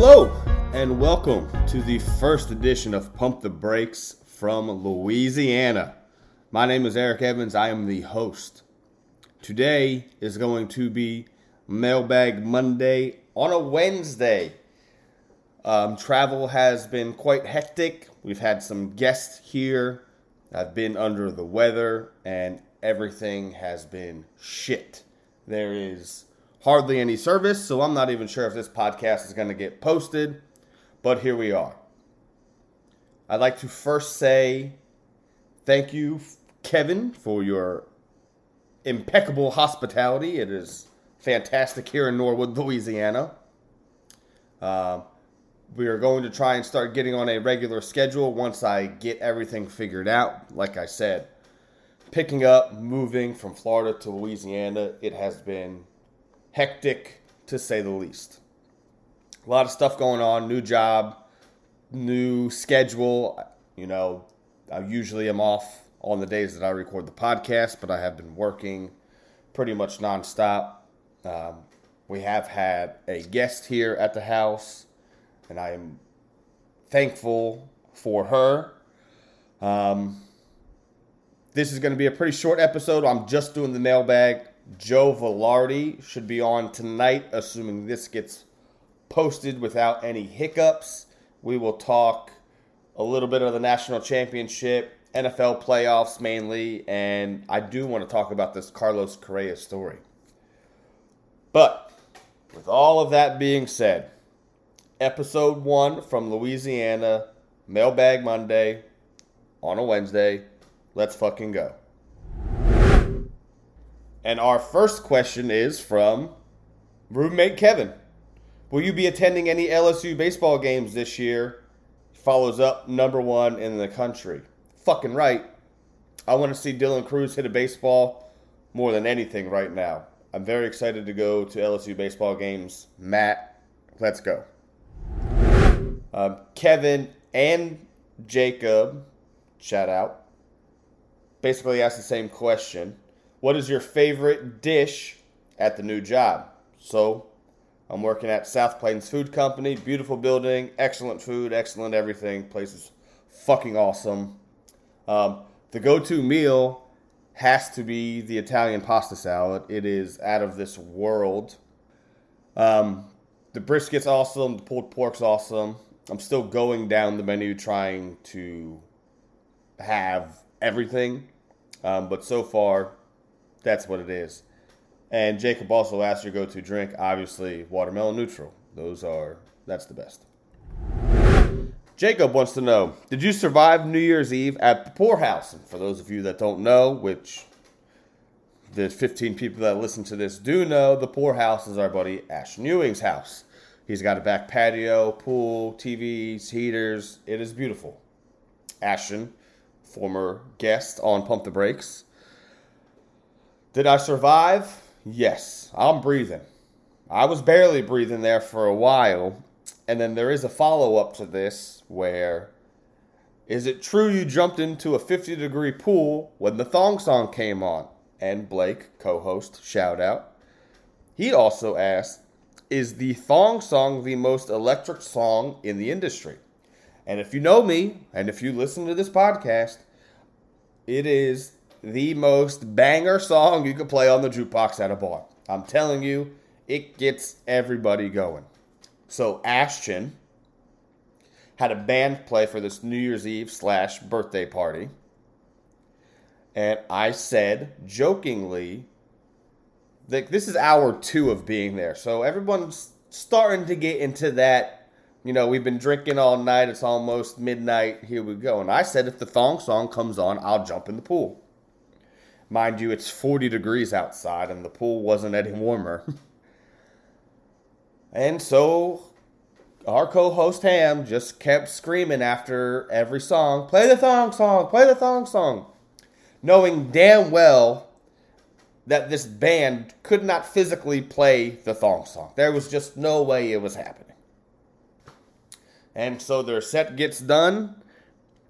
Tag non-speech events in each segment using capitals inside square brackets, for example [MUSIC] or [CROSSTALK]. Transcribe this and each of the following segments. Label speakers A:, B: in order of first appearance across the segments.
A: Hello, and welcome to the first edition of Pump the Brakes from Louisiana. My name is Eric Evans. I am the host. Today is going to be Mailbag Monday on a Wednesday. Um, travel has been quite hectic. We've had some guests here. I've been under the weather, and everything has been shit. There is hardly any service, so I'm not even sure if this podcast is going to get posted, but here we are. I'd like to first say thank you, Kevin, for your impeccable hospitality. It is fantastic here in Norwood, Louisiana. Uh, we are going to try and start getting on a regular schedule once I get everything figured out. Like I said, picking up, moving from Florida to Louisiana, it has been hectic to say the least. A lot of stuff going on, new job, new schedule. You know, I usually am off on the days that I record the podcast, but I have been working pretty much nonstop. Um, we have had a guest here at the house, and I am thankful for her. Um, this is going to be a pretty short episode. I'm just doing the mailbag. Joe Velarde should be on tonight, assuming this gets posted without any hiccups. We will talk a little bit of the national championship, NFL playoffs mainly, and I do want to talk about this Carlos Correa story. But with all of that being said, episode one from Louisiana, Mailbag Monday on a Wednesday. Let's fucking go. And our first question is from roommate Kevin. Will you be attending any LSU baseball games this year? Follows up number one in the country. Fucking right. I want to see Dylan Crews hit a baseball more than anything right now. I'm very excited to go to LSU baseball games. Matt, let's go. Um, Kevin and Jacob, shout out, basically asked the same question. What is your favorite dish at the new job? So, I'm working at South Plains Food Company. Beautiful building, excellent food, excellent everything. Place is fucking awesome. Um, the go to meal has to be the Italian pasta salad. It is out of this world. Um, the brisket's awesome. The pulled pork's awesome. I'm still going down the menu trying to have everything. Um, but so far, that's what it is. And Jacob also asked your go-to drink, obviously watermelon neutral. Those are that's the best. Jacob wants to know, did you survive New Year's Eve at the poorhouse? And for those of you that don't know, which the 15 people that listen to this do know, the poorhouse is our buddy Ashton Ewing's house. He's got a back patio, pool, TVs, heaters. It is beautiful. Ashton, former guest on Pump the Brakes. Did I survive? Yes, I'm breathing. I was barely breathing there for a while. And then there is a follow up to this where is it true you jumped into a 50 degree pool when the thong song came on? And Blake, co host, shout out. He also asked, Is the thong song the most electric song in the industry? And if you know me, and if you listen to this podcast, it is the most banger song you could play on the jukebox at a bar. I'm telling you, it gets everybody going. So Ashton had a band play for this New Year's Eve slash birthday party. And I said jokingly, like this is hour two of being there. So everyone's starting to get into that, you know, we've been drinking all night, it's almost midnight, here we go. And I said if the thong song comes on, I'll jump in the pool. Mind you, it's 40 degrees outside and the pool wasn't any warmer. [LAUGHS] and so our co host Ham just kept screaming after every song play the thong song, play the thong song, knowing damn well that this band could not physically play the thong song. There was just no way it was happening. And so their set gets done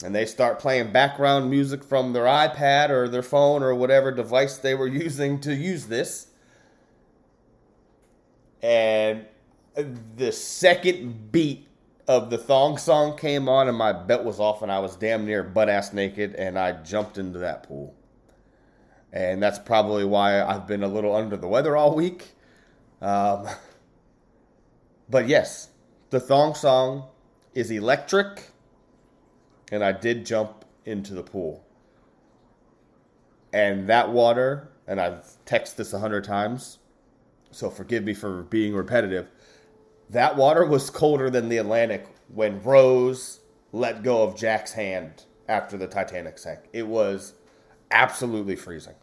A: and they start playing background music from their iPad or their phone or whatever device they were [LAUGHS] using to use this. And the second beat of the thong song came on and my bet was off and I was damn near butt ass naked and I jumped into that pool. And that's probably why I've been a little under the weather all week. Um, [LAUGHS] but yes, the thong song is electric and I did jump into the pool. And that water, and I've texted this a hundred times, so forgive me for being repetitive. That water was colder than the Atlantic when Rose let go of Jack's hand after the Titanic sank. It was absolutely freezing.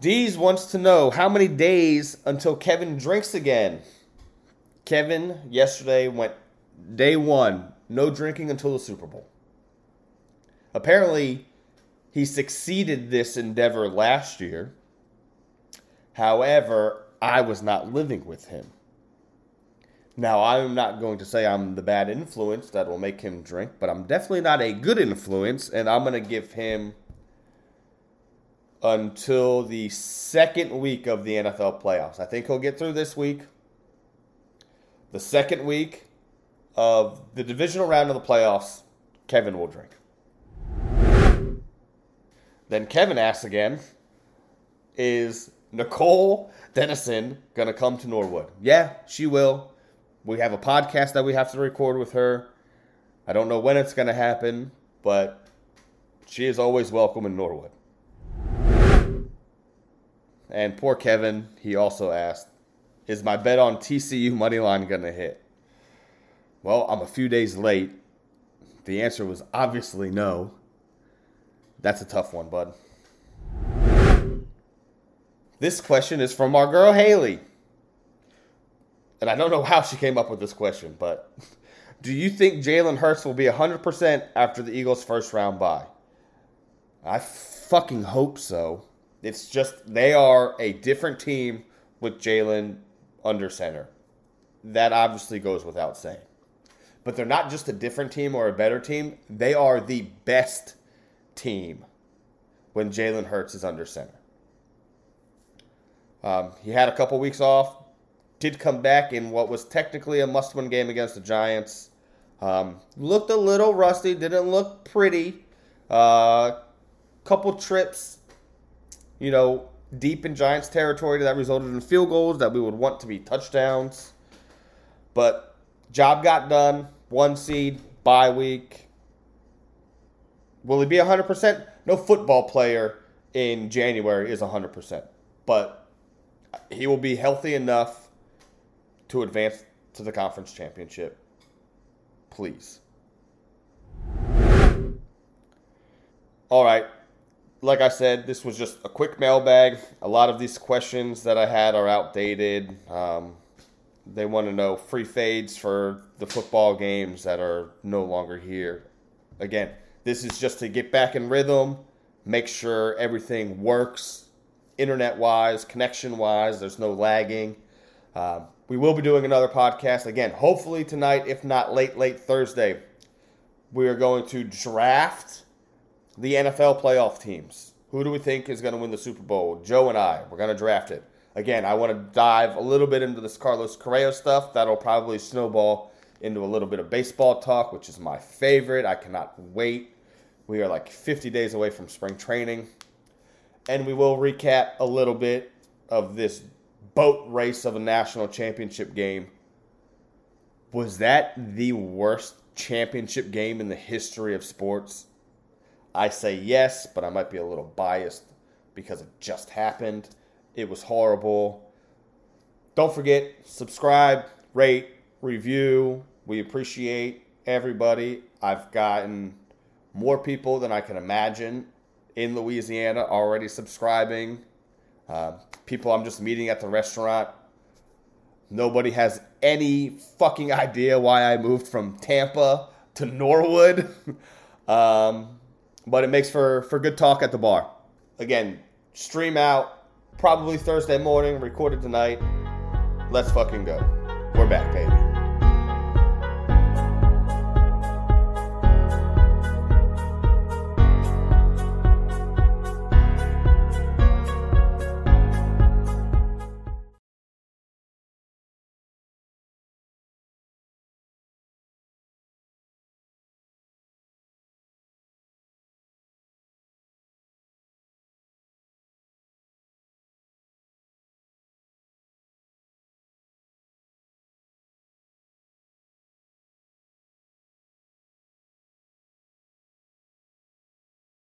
A: Dees wants to know how many days until Kevin drinks again. Kevin yesterday went day one, no drinking until the Super Bowl. Apparently, he succeeded this endeavor last year. However, I was not living with him. Now, I'm not going to say I'm the bad influence that will make him drink, but I'm definitely not a good influence, and I'm going to give him until the second week of the NFL playoffs. I think he'll get through this week. The second week of the divisional round of the playoffs, Kevin will drink. Then Kevin asks again, is Nicole Dennison going to come to Norwood? Yeah, she will. We have a podcast that we have to record with her. I don't know when it's going to happen, but she is always welcome in Norwood. And poor Kevin, he also asked, Is my bet on TCU money line going to hit? Well, I'm a few days late. The answer was obviously no. That's a tough one, bud. This question is from our girl Haley. And I don't know how she came up with this question, but [LAUGHS] do you think Jalen Hurts will be 100% after the Eagles' first round bye? I fucking hope so. It's just they are a different team with Jalen under center. That obviously goes without saying. But they're not just a different team or a better team, they are the best team when Jalen Hurts is under center. Um, he had a couple weeks off, did come back in what was technically a must win game against the Giants. Um, looked a little rusty, didn't look pretty. Uh, couple trips, you know, deep in Giants territory that resulted in field goals that we would want to be touchdowns. But job got done. One seed, bye week. Will he be 100%? No football player in January is 100%. But he will be healthy enough to advance to the conference championship. Please. All right like I said, this was just a quick mailbag. A lot of these questions that I had are outdated. Um, they want to know free fades for the football games that are no longer here. Again, this is just to get back in rhythm, make sure everything works internet wise, connection wise, there's no lagging. Um, we will be doing another podcast again, hopefully tonight, if not late, late Thursday. We are going to draft the NFL playoff teams. Who do we think is going to win the Super Bowl? Joe and I. We're going to draft it. Again, I want to dive a little bit into this Carlos Correa stuff. That'll probably snowball into a little bit of baseball talk, which is my favorite. I cannot wait. We are like 50 days away from spring training. And we will recap a little bit of this boat race of a national championship game. Was that the worst championship game in the history of sports? I say yes, but I might be a little biased because it just happened. It was horrible. Don't forget, subscribe, rate, review. We appreciate everybody. I've gotten more people than I can imagine in Louisiana already subscribing. Uh, people I'm just meeting at the restaurant. Nobody has any fucking idea why I moved from Tampa to Norwood. [LAUGHS] um, but it makes for, for good talk at the bar. Again, stream out probably Thursday morning, recorded tonight. Let's fucking go. We're back, baby.